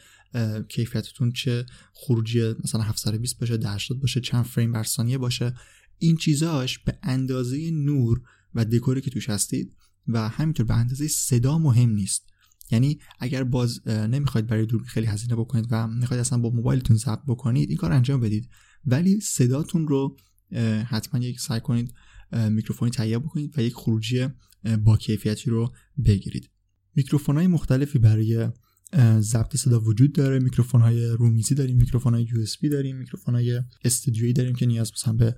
کیفیتتون چه خروجی مثلا 720 باشه 80 باشه چند فریم بر ثانیه باشه این چیزاش به اندازه نور و دکوری که توش هستید و همینطور به اندازه صدا مهم نیست. یعنی اگر باز نمی‌خواید برای دوربین خیلی هزینه بکنید و می‌خواید اصلا با موبایلتون ضبط بکنید این کار انجام بدید. ولی صداتون رو حتما یک سعی کنید میکروفونی تهیه بکنید و یک خروجی با کیفیتی رو بگیرید. میکروفون های مختلفی برای ضبط صدا وجود داره. میکروفون های رومیزی داریم میکروفون های یو داریم میکروفون های استودیویی داریم که نیاز مثلا به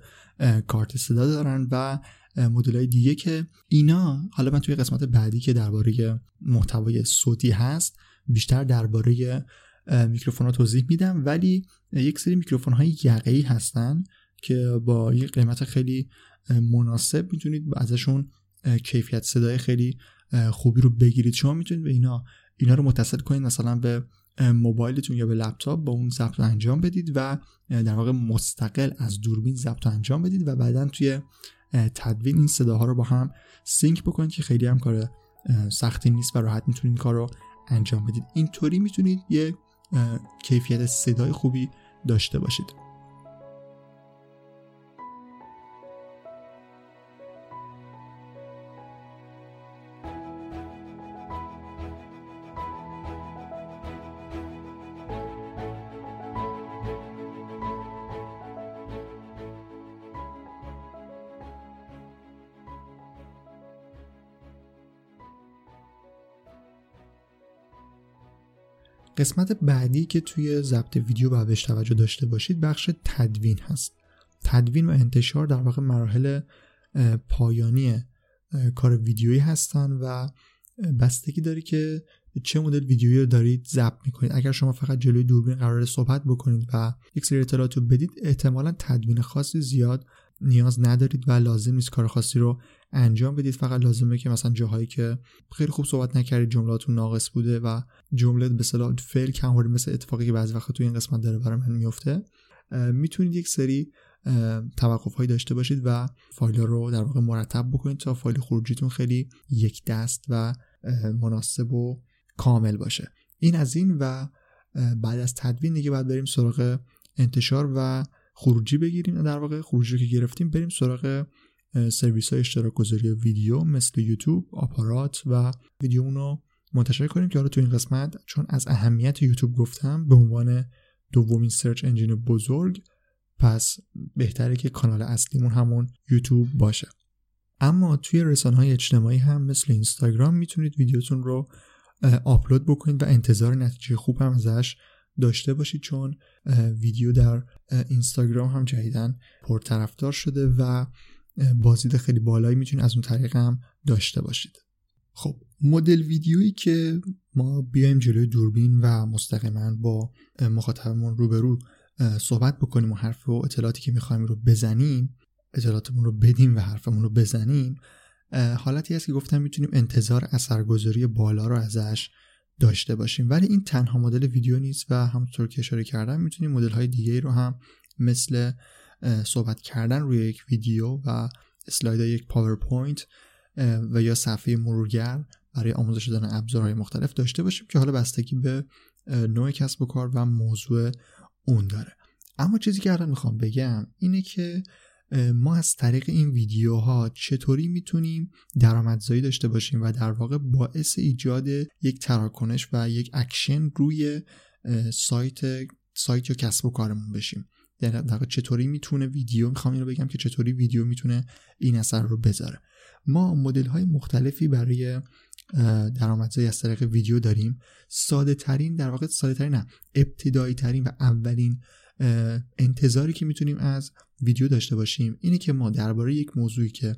کارت صدا دارن و مدل های دیگه که اینا حالا من توی قسمت بعدی که درباره محتوای صوتی هست بیشتر درباره میکروفون ها توضیح میدم. ولی یک سری میکروفون های یقهی هستن که با یک قیمت خیلی مناسب می‌تونید ازشون کیفیت صدای خیلی خوبی رو بگیرید. شما می‌تونید به اینا اینا رو متصل کنید مثلا به موبایلتون یا به لپتاپ با اون ضبط انجام بدید و در واقع مستقل از دوربین ضبط انجام بدید و بعدا توی تدوین این صداها رو با هم سینک بکنید که خیلی هم کار سختی نیست و راحت می‌تونید کار رو انجام بدید. اینطوری می‌تونید یه کیفیت صدای خوبی داشته باشید. قسمت بعدی که توی ضبط ویدیو باید بهش توجه داشته باشید بخش تدوین هست. تدوین و انتشار در واقع مراحل پایانی کار ویدیویی هستن و بستگی داره که چه مدل ویدیویی رو دارید ضبط می‌کنید. اگر شما فقط جلوی دوربین قرار صحبت بکنید و یک سری اطلاعات رو بدید احتمالا تدوین خاصی زیاد نیاز ندارید و لازم نیست کار خاصی رو انجام بدید. فقط لازمه که مثلا جاهایی که خیلی خوب صحبت نکردید جملاتون ناقص بوده و جمله به صلاح فعل کم مثل اتفاقی که بعضی وقت تو این قسمت داره برای من میفته می‌تونید یک سری توقف هایی داشته باشید و فایل رو در واقع مرتب بکنید تا فایل خروجیتون خیلی یک دست و مناسب و کامل باشه. این از این و بعد از تدوین دیگه باید بریم سراغ انتشار و خروجی بگیریم. در واقع خروجی که گرفتیم بریم سراغ سرویس های اشتراک گذاری ویدیو مثل یوتیوب آپارات و ویدیو رو منتشر کنیم که حالا تو این قسمت چون از اهمیت یوتیوب گفتم به عنوان دومین سرچ انجین بزرگ پس بهتره که کانال اصلیمون همون یوتیوب باشه. اما توی رسانه های اجتماعی هم مثل اینستاگرام می‌تونید ویدیوتون رو آپلود بکنید و انتظار نتیجه خوب هم ازش داشته باشید چون ویدیو در اینستاگرام هم جدیدن پرطرفدار شده و بازدید خیلی بالایی می‌تونید از اون طریق هم داشته باشید. خب مدل ویدیویی که ما بیایم جلوی دوربین و مستقیما با مخاطبمون روبرو صحبت بکنیم و حرف و اطلاعاتی که می‌خوایم رو بزنیم اطلاعاتمون رو بدیم و حرفمون رو بزنیم حالتی هست که گفتم می‌تونیم انتظار اثرگذاری بالا رو ازش داشته باشیم. ولی این تنها مدل ویدیو نیست و همونطور که اشاره کردم می‌تونیم مدل های دیگه رو هم مثل صحبت کردن روی یک ویدیو و اسلاید یک پاورپوینت و یا صفحه مرورگر برای آموزش دادن ابزارهای مختلف داشته باشیم که حالا بستگی به نوع کسب و کار و موضوع اون داره. اما چیزی که الان می‌خوام بگم اینه که ما از طریق این ویدیوها چطوری می‌تونیم درآمدزایی داشته باشیم و در واقع باعث ایجاد یک تراکنش و یک اکشن روی سایت سایت یا کسب و کارمون بشیم. در چطوری می‌تونه ویدیو می‌خوام اینو بگم که چطوری ویدیو می‌تونه این اثر رو بذاره. ما مدل های مختلفی برای درآمدزایی از طریق ویدیو داریم. ساده ترین در واقع ساده ترین نه ابتدایی ترین و اولین انتظاری که می‌تونیم از ویدیو داشته باشیم اینه که ما درباره یک موضوعی که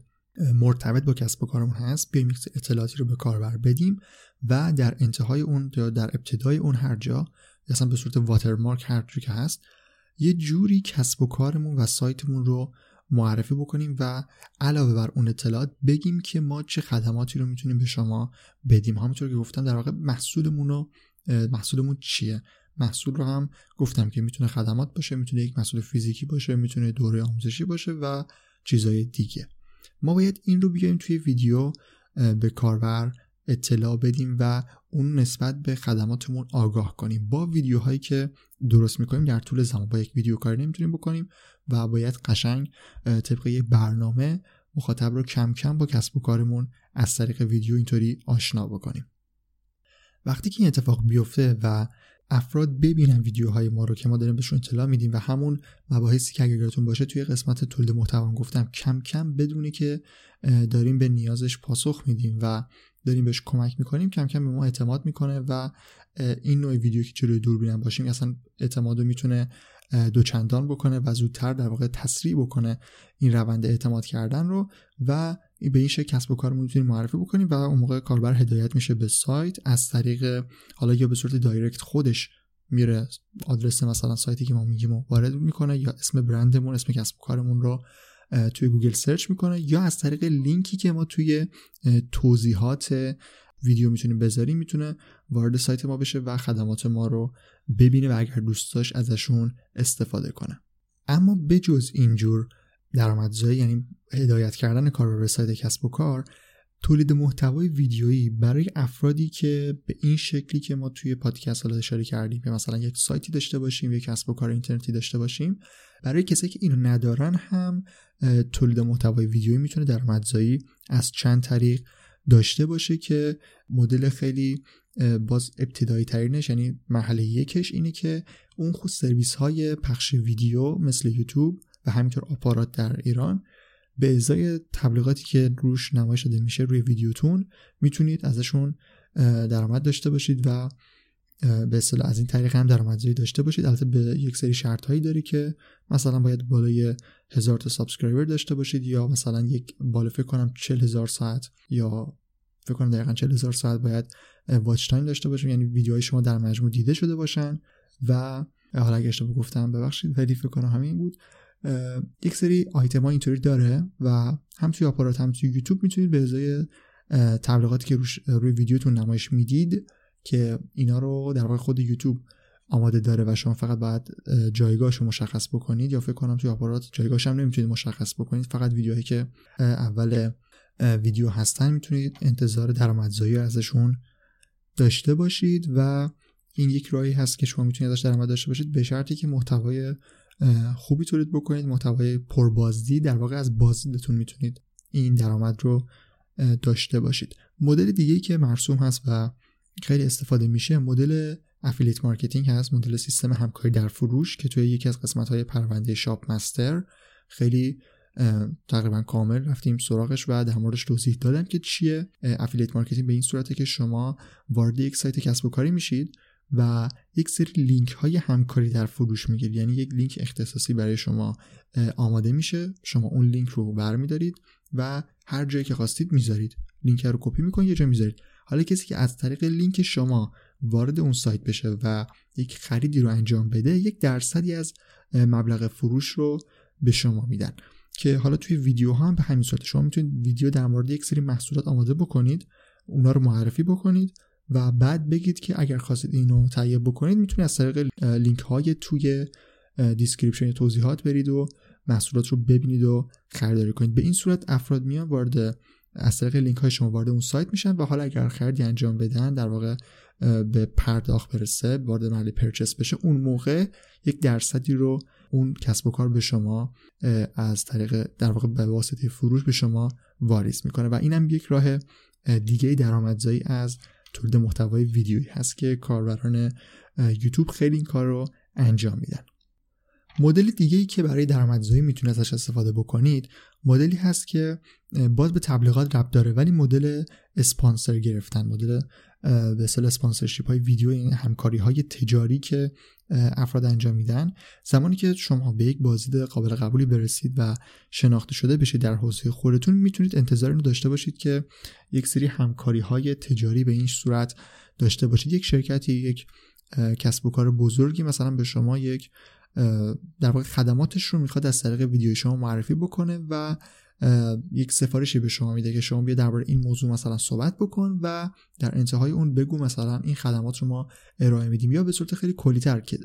مرتبط با کسب و کارمون هست بیایم اطلاعاتی رو به کاربر بدیم و در انتهای اون یا در ابتدای اون هر جا اصلا به صورت واترمارک هر که هست یه جوری کسب و کارمون و سایتمون رو معرفی بکنیم و علاوه بر اون اطلاعات بگیم که ما چه خدماتی رو می‌تونیم به شما بدیم. همونطور که گفتم در واقع محصولمون رو محصولمون چیه؟ محصول رو هم گفتم که می‌تونه خدمات باشه می‌تونه یک محصول فیزیکی باشه می‌تونه دوره آموزشی باشه و چیزهای دیگه. ما باید این رو بیایم توی ویدیو به کاربر اطلاع بدیم و اون نسبت به خدماتمون آگاه کنیم. با ویدیوهایی که درست می‌کنیم در طول زمان با یک ویدیو کاری نمی‌تونیم بکنیم و باید قشنگ طبق یک برنامه مخاطب رو کم کم با کسب و کارمون از طریق ویدیو اینطوری آشنا بکنیم. وقتی که این اتفاق بیفته و افراد ببینن ویدیوهای ما رو که ما داریم بهشون اطلاع میدیم و همون مباحثی که اگر باشه توی قسمت تولید محتوا گفتم کم کم بدونی که داریم به نیازش پاسخ میدیم و داریم بهش کمک می‌کنیم کم کم به ما اعتماد می‌کنه و این نوع ویدیو که جلوی دوربینم باشیم اصلا اعتماد رو می‌تونه دوچندان بکنه و زودتر در واقع تسریع بکنه این روند اعتماد کردن رو و به این شکل کسب و کارمون می‌تونیم معرفی بکنیم و اون موقع کاربر هدایت میشه به سایت. از طریق حالا یا به صورت دایرکت خودش میره آدرس مثلا سایتی که ما میگیم وارد می‌کنه یا اسم برندمون اسم کسب و کارمون رو توی گوگل search می‌کنه یا از طریق لینکی که ما توی توضیحات ویدیو می‌تونیم بذاریم می‌تونه وارد سایت ما بشه و خدمات ما رو ببینه و اگر دوست داشت ازشون استفاده کنه. اما بجز اینجور درآمدزایی یعنی هدایت کردن کار به سایت کسب و کار تولید محتوای ویدیویی برای افرادی که به این شکلی که ما توی پادکست حالا اشاره کردیم که مثلا یک سایتی داشته باشیم یک کسب و کار اینترنتی داشته باشیم برای کسایی که اینو ندارن هم تولید محتوای ویدیویی می‌تونه درآمدزایی از چند طریق داشته باشه که مدل خیلی باز ابتدایی ترینش یعنی مرحله یکش اینه که اون خود سرویس های پخش ویدیو مثل یوتیوب و همینطور آپارات در ایران به ازای تبلیغاتی که روش نمایش داده میشه روی ویدیوتون می‌تونید ازشون درآمد داشته باشید و به اصطلاح از این طریق هم درآمدزایی داشته باشید. البته به یک سری شرط هایی داره که مثلا باید بالای هزار تا subscriber داشته باشید یا مثلا یک بالا فکر کنم چل هزار ساعت یا فکر کنم دقیقا چل هزار ساعت باید watch time داشته باشیم یعنی ویدیوهای شما در مجموع دیده شده باشن و حالا اگه اشتباه گفتم ببخشید ولی فکر کنم همین بود. یک سری آیتم اینطوری داره و هم توی آپارات هم توی یوتیوب می‌تونید به ازای تبلیغاتی که روی ویدیوتون نمایش می‌دید که اینا رو در واقع خود یوتیوب آماده داره و شما فقط باید جایگاهش رو مشخص بکنید یا فکر کنم توی آپارات جایگاهش هم نمی‌تونید مشخص بکنید فقط ویدیوهایی که اول ویدیو هستن می‌تونید انتظار درآمدزایی ازشون داشته باشید و این یک راهی هست که شما می‌تونید ازش درآمد داشته باشید به شرطی که محتوای خوبی تولید بکنید محتوای پربازدید در واقع از بازدیدتون می‌تونید این درآمد رو داشته باشید. مدل دیگه که مرسوم هست و خیلی استفاده میشه مدل affiliate marketing هست مدل سیستم همکاری در فروش که توی یکی از قسمت های پرونده شاپ مستر خیلی تقریبا کامل رفتیم سراغش و در موردش توضیح دادم که چیه. affiliate marketing به این صورته که شما وارد یک سایت کسب و کاری میشید و یک سری لینک های همکاری در فروش می‌گیرید. یعنی یک لینک اختصاصی برای شما آماده میشه. شما اون لینک رو برمیدارید و هر جایی که خواستید می‌ذارید. لینک رو کپی می‌کنید یه جا می‌ذارید. حالا کسی که از طریق لینک شما وارد اون سایت بشه و یک خریدی رو انجام بده یک درصدی از مبلغ فروش رو به شما میدن. که حالا توی ویدیو هم به همین صورت. شما می‌تونید ویدیو در مورد یک سری محصولات آماده بکنید. اونا رو معرفی بکنید. و بعد بگید که اگر خواستید اینو تهیه بکنید می‌تونید از طریق لینک های توی description توضیحات برید و محصولات رو ببینید و خریداری کنید. به این صورت افراد میان وارد از طریق لینک های شما وارد اون سایت میشن و حالا اگر خریدی انجام بدن در واقع به پرداخت برسه وارد مرحله purchase بشه اون موقع یک درصدی رو اون کسب و کار به شما از طریق در واقع به واسطه فروش به شما واریز می‌کنه. و اینم یک راه دیگه درآمدزایی از تولید محتوای ویدیویی هست که کاربران یوتیوب خیلی این کار رو انجام میدن. مدل دیگه ای که برای درآمدزایی می‌تونید ازش استفاده بکنید مدلی هست که باز به تبلیغات ربط داره ولی مدل اسپانسر گرفتن مدل به اصطلاح اسپانسرشیپ های ویدیو این همکاری های تجاری که افراد انجام میدن. زمانی که شما به یک بازدید قابل قبولی برسید و شناخته شده بشید در حوزه خودتون می‌تونید انتظار رو داشته باشید که یک سری همکاری های تجاری به این صورت داشته باشید. یک شرکتی یک کسب و کار بزرگی مثلا به شما یک در واقع خدماتش رو می‌خواد از طریق ویدیو شما معرفی بکنه و یک سفارشی به شما میده که شما بیا درباره این موضوع مثلا صحبت بکن و در انتهای اون بگو مثلا این خدمات رو ما ارائه میدیم. یا به صورت خیلی کلیتر که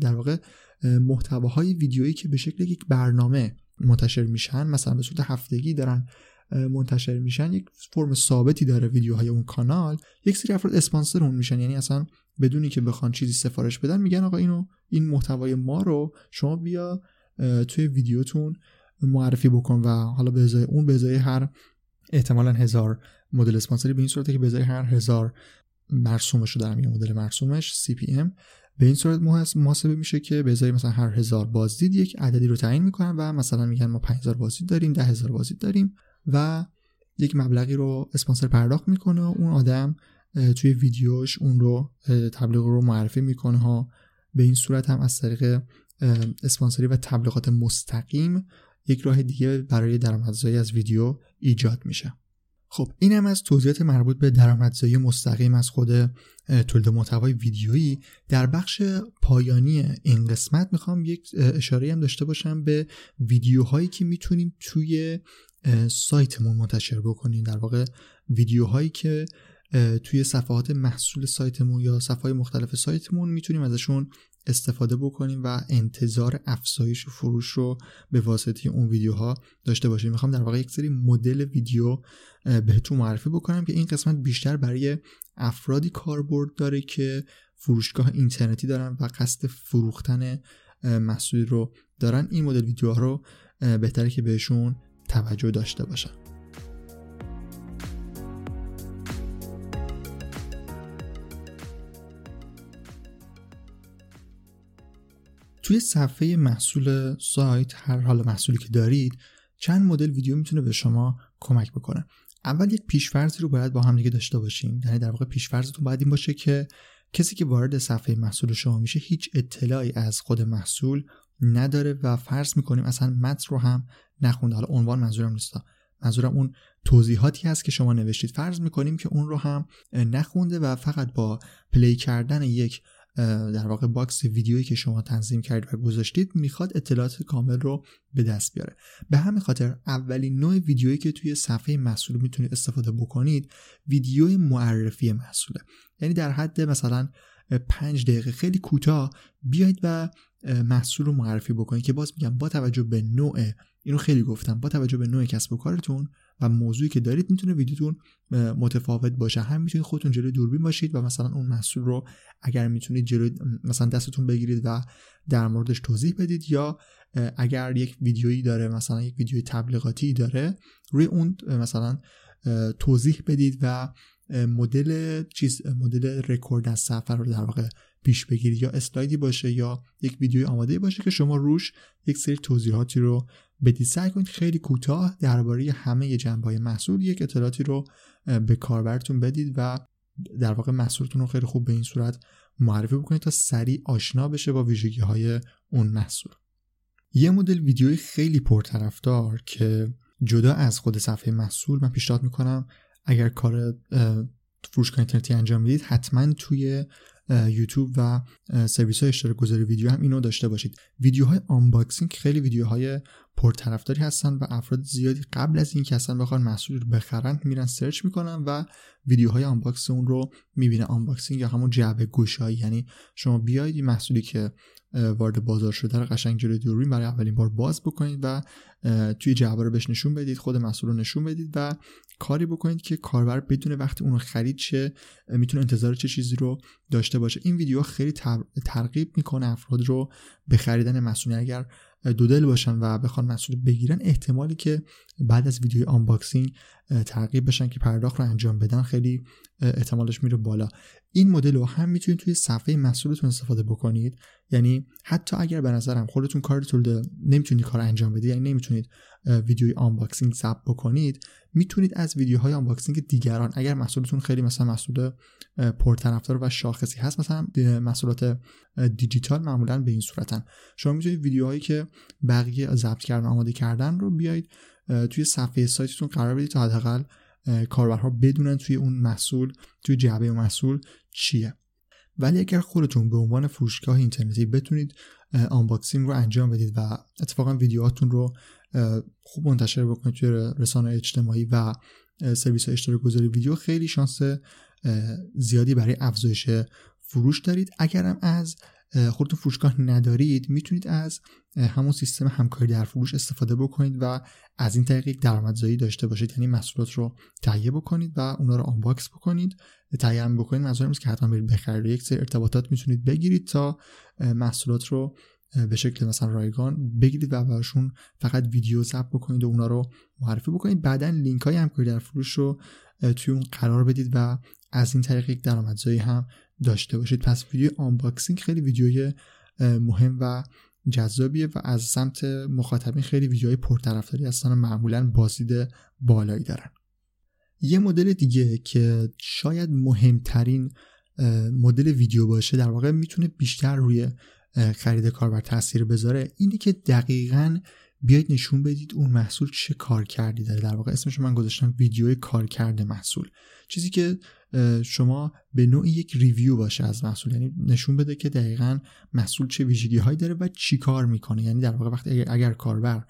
در واقع محتواهای ویدیویی که به شکل یک برنامه منتشر میشن مثلا به صورت هفتگی دارن منتشر میشن یک فرم ثابتی داره ویدیوهای اون کانال. یک سری افراد اسپانسر اون میشن یعنی اصلا بدونی که بخوان چیزی سفارش بدن میگن آقا اینو این محتوای ما رو شما بیا توی ویدیوتون معرفی بکن و حالا به ازای اون به ازای هر احتمالا هزار مدل اسپانسری به این صورته که به ازای هر هزار مرسومش رو دارم این مدل مرسومش CPM به این صورت محاسبه میشه که به ازای مثلا هر هزار بازدید یک عددی رو تعیین می‌کنن و مثلا میگن ما 5000 بازدید داریم 10000 بازدید داریم و یک مبلغی رو اسپانسر پرداخت می‌کنه و اون آدم توی ویدیوش اون رو تبلیغ رو معرفی می‌کنه. ها به این صورت هم از طریق اسپانسری و تبلیغات مستقیم یک راه دیگه برای درآمدزایی از ویدیو ایجاد میشه. خب این هم از توضیحات مربوط به درآمدزایی مستقیم از خود تولید محتوای ویدیویی. در بخش پایانی این قسمت می‌خوام یک اشاره هم داشته باشم به ویدیوهایی که می‌تونیم توی سایتمون منتشر بکنیم. در واقع ویدیوهایی که توی صفحات محصول سایتمون یا صفحات مختلف سایتمون می‌تونیم ازشون استفاده بکنیم و انتظار افزایش و فروش رو به واسطه اون ویدیوها داشته باشیم. می‌خوام در واقع یک سری مدل ویدیو بهتون معرفی بکنم که این قسمت بیشتر برای افرادی کاربرد داره که فروشگاه اینترنتی دارن و قصد فروختن محصولی رو دارن. این مدل ویدیوها رو بهتره که بهشون توجه داشته باشن. توی صفحه محصول سایت هر حال محصولی که دارید چند مدل ویدیو می‌تونه به شما کمک بکنه. اول یک پیشفرضی رو باید با هم دیگه داشته باشیم. یعنی در واقع پیشفرضتون باید این باشه که کسی که وارد صفحه محصول شما میشه هیچ اطلاعی از خود محصول نداره و فرض می‌کنیم اصلا متن رو هم نخونده. حالا عنوان منظورم نیست. منظورم اون توضیحاتی هست که شما نوشتید. فرض می‌کنیم که اون رو هم نخونده و فقط با play کردن یک در واقع box ویدیویی که شما تنظیم کردید و گذاشتید می‌خواد اطلاعات کامل رو به دست بیاره. به همین خاطر اولین نوع ویدیویی که توی صفحه محصول می‌تونید استفاده بکنید ویدیو معرفی محصوله. یعنی در حد مثلا پنج دقیقه خیلی کوتاه بیاید و محصول رو معرفی بکنید که باز میگم با توجه به نوع اینو خیلی گفتم با توجه به نوع کسب و کارتون و موضوعی که دارید می‌تونه ویدیوتون متفاوت باشه. هم می‌تونید خودتون جلوی دوربین باشید و مثلا اون محصول رو اگر می‌تونید جلوی مثلا دستتون بگیرید و در موردش توضیح بدید یا اگر یک ویدیویی داره مثلا یک ویدیوی تبلیغاتی داره روی اون مثلا توضیح بدید و مدل چیز مدل رکورد از سفر رو در واقع پیش بگیرید. یا اسلایدی باشه یا یک ویدیوی آماده باشه که شما روش یک سری توضیحاتی رو بدید سعی کنید خیلی کوتاه درباره همه جنبه محصول یک اطلاعاتی رو به کاربرتون بدید و در واقع محصولتون رو خیلی خوب به این صورت معرفی بکنید تا سریع آشنا بشه با ویژگی های اون محصول. یه مدل ویدیوی خیلی پرطرفدار که جدا از خود صفحه محصول من پیشنهاد می‌کنم اگر کار فروشگاه اینترنتی انجام می‌دید حتما توی یوتیوب و سرویس های اشتراک گذاری ویدیو هم اینو داشته باشید. ویدیوهای unboxing خیلی ویدیوهای پرطرفداری هستن و افراد زیادی قبل از اینکه اصلا بخوان محصول رو بخرن میرن search می‌کنن و ویدیوهای unbox اون رو می‌بینه unboxing یا همون جعبه گشایی یعنی شما بیاید محصولی که وارد بازار شده رو قشنگ جلوی دوربین برای اولین بار باز بکنید و توی جعبه رو بهش نشون بدید خود محصول رو نشون بدید و کاری بکنید که کاربر بدونه وقتی اون رو خرید چه می‌تونه انتظار چه چیزی رو داشته باشه. این ویدیو خیلی ترغیب می‌کنه افراد رو به خریدن محصول اگر دو دل باشن و بخوان محصول بگیرن احتمالی که بعد از ویدیو unboxing ترغیب بشن که پرداخت رو انجام بدن خیلی احتمالش میره بالا. این مدل رو هم می‌تونید توی صفحه محصولتون استفاده بکنید. یعنی حتی اگر به نظرم خودتون کار طول نمی‌تونید کار انجام بدید یعنی نمی‌تونید ویدیوی unboxing ثبت بکنید می‌تونید از ویدیوهای unboxing دیگران اگر محصولتون خیلی مثلا محصول پرطرفدار و شاخصی هست مثلا محصولات دیجیتال معمولا به این صورتن. شما می‌تونید ویدیوهایی که بقیه ضبط کردن آماده کردن رو بیاید توی صفحه سایتتون قرار بدید تا حداقل کاربرها بدونن توی اون محصول توی جعبه محصول چیه. ولی اگر خودتون به عنوان فروشگاه اینترنتی بتونید unboxing رو انجام بدید و اتفاقا ویدیوهاتون رو خوب منتشر بکنید توی رسانه اجتماعی و سرویس اشتراک گذاری ویدیو خیلی شانس زیادی برای افزایش فروش دارید. اگرم از خودتون فروشگاه ندارید می‌تونید از همون سیستم همکاری در فروش استفاده بکنید و از این طریق یک درآمدزایی داشته باشید. یعنی محصولات رو تهیه بکنید و اونا رو unbox بکنید تهیه هم بکنید. منظورم که حتما برید بخرید. یک سری ارتباطات می‌تونید بگیرید تا محصولات رو به شکل مثلا رایگان بگیرید و براشون فقط ویدیو ضبط بکنید و اونا رو معرفی بکنید. بعدا لینک های همکاری در فروش رو توی اون قرار بدید و از این طریق یک درآمدزایی هم داشته باشید. پس ویدیو آنباکسینگ خیلی ویدیوی مهم و جذابیه و از سمت مخاطبین خیلی ویدیوهای پرطرفداری هستن و معمولا بازدید بالایی دارن. یه مدل دیگه که شاید مهمترین مدل ویدیو باشه در واقع می‌تونه بیشتر روی خرید کاربر تاثیر بذاره اینی که دقیقا بیاید نشون بدید اون محصول چه کار کردی داره. در واقع اسمش من گذاشتم ویدیوی کار کرده محصول. چیزی که شما به نوعی یک ریویو باشه از محصول. یعنی نشون بده که دقیقا محصول چه ویژگی هایی داره و چی کار می‌کنه. یعنی در واقع وقتی اگر, اگر کاربر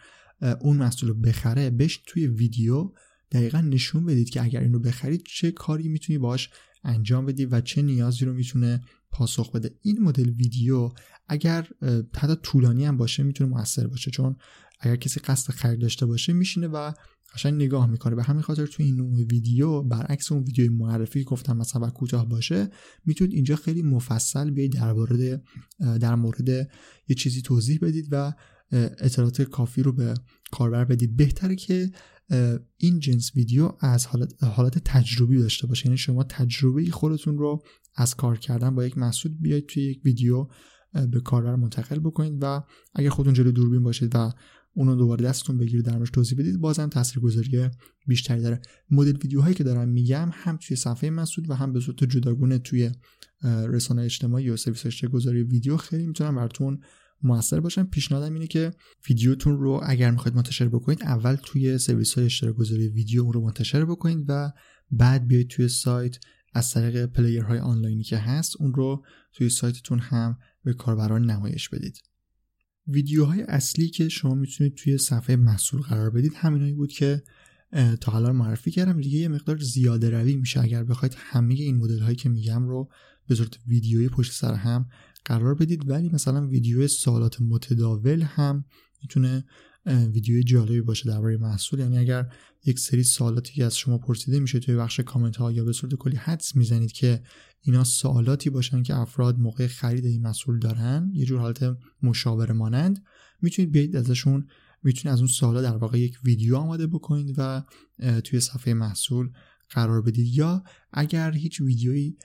اون محصول رو بخره بهش توی ویدیو دقیقا نشون بدید که اگر اینو بخرید چه کاری می‌تونی باش انجام بدی و چه نیازی رو می‌تونه پاسخ بده. این مدل ویدیو اگر حتی طولانی هم باشه می‌تونه موثر باشه. چون اگر کسی قصد خرید داشته باشه میشینه و قشنگ نگاه می‌کنه. به همین خاطر تو این نوع ویدیو برعکس اون ویدیو معرفی گفتم مثلا کوتاه باشه می‌تونید اینجا خیلی مفصل بیاید در مورد در مورد یه چیزی توضیح بدید و اطلاعات کافی رو به کاربر بدید. بهتره که این جنس ویدیو از حالت, حالت تجربی داشته باشه. یعنی شما تجربه خودتون رو از کار کردن با یک محصول بیاید توی یک ویدیو به کاربر منتقل بکنید و اگر خودتون جلوی دوربین باشید و اونو دوباره دستتون بگیرید درمش توضیح بدید. بازم تاثیرگذاری بیشتری داره. مدل ویدیوهایی که دارم میگم هم توی صفحه مسعود و هم به صورت جداگونه توی رسانه اجتماعی و سرویس گذاری ویدیو خیلی می‌تونن براتون موثر باشن پیشنهادم اینه که ویدیوتون رو اگر می‌خواید منتشر بکنید اول توی سرویس های اشتراک گذاری ویدیو اون رو منتشر بکنید و بعد بیاید توی سایت از طریق پلیرهای آنلاینی که هست اون رو توی سایتتون هم به کاربران نمایش بدید. ویدیوهای اصلی که شما می‌تونید توی صفحه محصول قرار بدید همینایی بود که تا حالا معرفی کردم. دیگه یه مقدار زیاده روی میشه. اگر بخواید همه این مدل هایی که میگم رو به صورت ویدیویی پشت سر هم قرار بدید. ولی مثلا ویدیو سوالات متداول هم می‌تونه ویدیو جالبی باشه درباره محصول. یعنی اگر یک سری سوالاتی که از شما پرسیده میشه توی بخش کامنت ها یا به صورت کلی حدس می‌زنید که اینا سوالاتی باشن که افراد موقع خرید این محصول دارن یه جور حالت مشاوره مانند می‌تونید بیاید ازشون می‌تونید از اون سوالا در واقع یک ویدیو آماده بکنید و توی صفحه محصول قرار بدید. یا اگر هیچ ویدیویی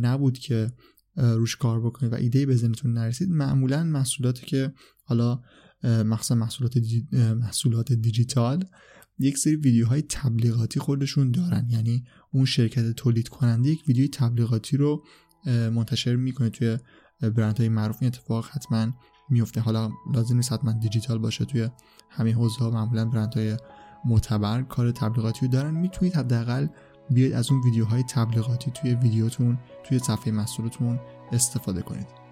نبود که روش کار بکنید و ایده به ذهنتون نرسید معمولا محصولاتی که حالا مخصوصا محصولات, محصولات دیجیتال یک سری ویدیوهای تبلیغاتی خودشون دارن. یعنی اون شرکت تولید کننده یک ویدیوی تبلیغاتی رو منتشر می‌کنه توی برندهای معروف. این اتفاق حتما میفته حالا لازم نیست حتما دیجیتال باشه. توی همه حوزه ها معمولا برندهای معتبر کار تبلیغاتی رو دارن. می‌تونید حداقل بیاید از اون ویدیوهای تبلیغاتی توی ویدیوتون توی صفحه محصولتون استفاده کنید.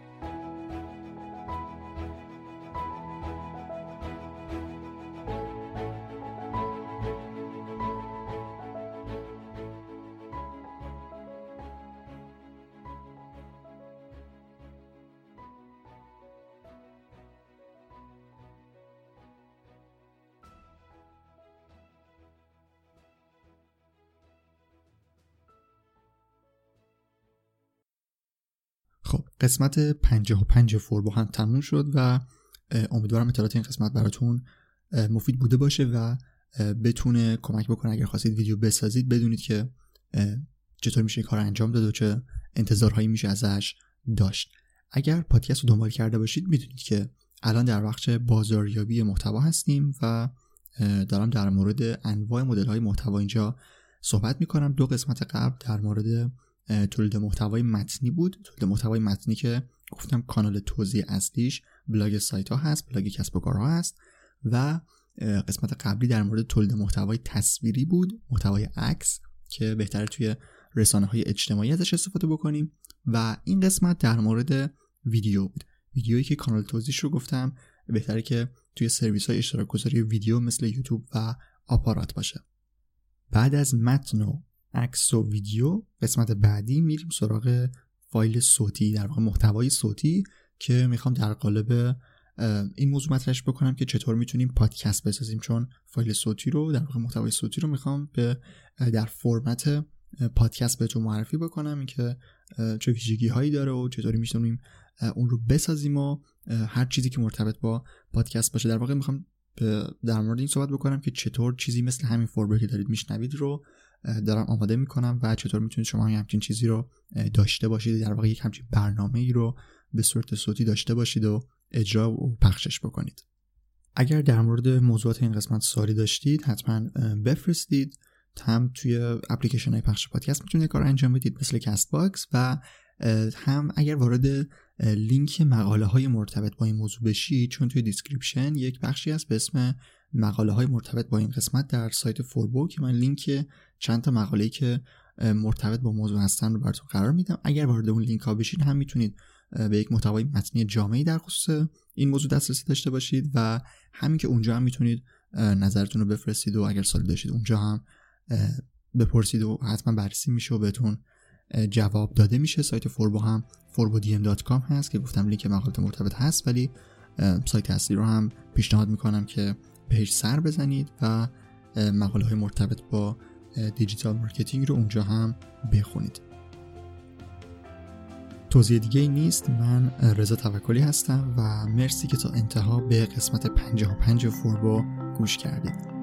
قسمت 55 فوربو هم تموم شد و امیدوارم اطلاعات این قسمت براتون مفید بوده باشه و بتونه کمک بکنه. اگر خواستید ویدیو بسازید بدونید که چطور میشه کار انجام داد و چه انتظارهایی میشه ازش داشت. اگر پادکست رو دنبال کرده باشید می‌دونید که الان در وقت بازاریابی محتوا هستیم و دارم در مورد انواع مدل های محتوا اینجا صحبت می‌کنم. دو قسمت قبل در مورد تولید محتوای متنی بود. تولید محتوای متنی که گفتم کانال توزیع اصلیش بلاگ سایت ها هست بلاگ کسب و کارها هست و قسمت قبلی در مورد تولید محتوای تصویری بود محتوای عکس که بهتره توی رسانه های اجتماعی ازش استفاده بکنیم و این قسمت در مورد ویدیو بود. ویدیویی که کانال توزیع رو گفتم بهتره که توی سرویس های اشتراک گذاری ویدیو مثل یوتیوب و آپارات باشه. بعد از متن و عکس و ویدیو قسمت بعدی میریم سراغ فایل صوتی در واقع محتوای صوتی که می‌خوام در قالب این موضوع مطرحش بکنم که چطور می‌تونیم پادکست بسازیم. چون فایل صوتی رو در واقع محتوای صوتی رو می‌خوام به در فرمت پادکست بهتون معرفی بکنم. اینکه چه ویژگی هایی داره و چطوری می‌تونیم اون رو بسازیم و هر چیزی که مرتبط با پادکست باشه. در واقع می‌خوام در مورد این صحبت بکنم که چطور چیزی مثل همین فرمه که دارید میشنوید رو دارم آماده می‌کنم و چطور می‌تونید شما همچین چیزی رو داشته باشید در واقع یک همچین برنامه ای رو به صورت صوتی داشته باشید و اجرا و پخشش بکنید. اگر در مورد موضوعات این قسمت سوالی داشتید حتما بفرستید. هم توی اپلیکیشن های پخش پادکست می‌تونید کار انجام بدید مثل Castbox و هم اگر وارد لینک مقاله های مرتبط با این موضوع بشید چون توی description یک بخشی هست به اسم مقاله های مرتبط با این قسمت در سایت فوربو که من لینک چند تا مقاله که مرتبط با موضوع هستن رو براتون قرار میدم. اگر وارد اون لینک ها بشید هم می‌تونید به یک محتوای متنی جامعی در خصوص این موضوع دسترسی داشته باشید و همین که اونجا هم می‌تونید نظرتون رو بفرستید و اگر سوالی داشتید اونجا هم بپرسید و حتما بررسی میشه و بهتون جواب داده میشه. سایت فوربو هم forbodm.com هست که گفتم لینک مقالات مرتبط هست ولی سایت اصلی رو هم پیشنهاد می‌کنم که بهش سر بزنید و مقاله های مرتبط با digital marketing رو اونجا هم بخونید. توضیح دیگه ای نیست. من رضا توکلی هستم و مرسی که تا انتها به قسمت 55 فوربو گوش کردید.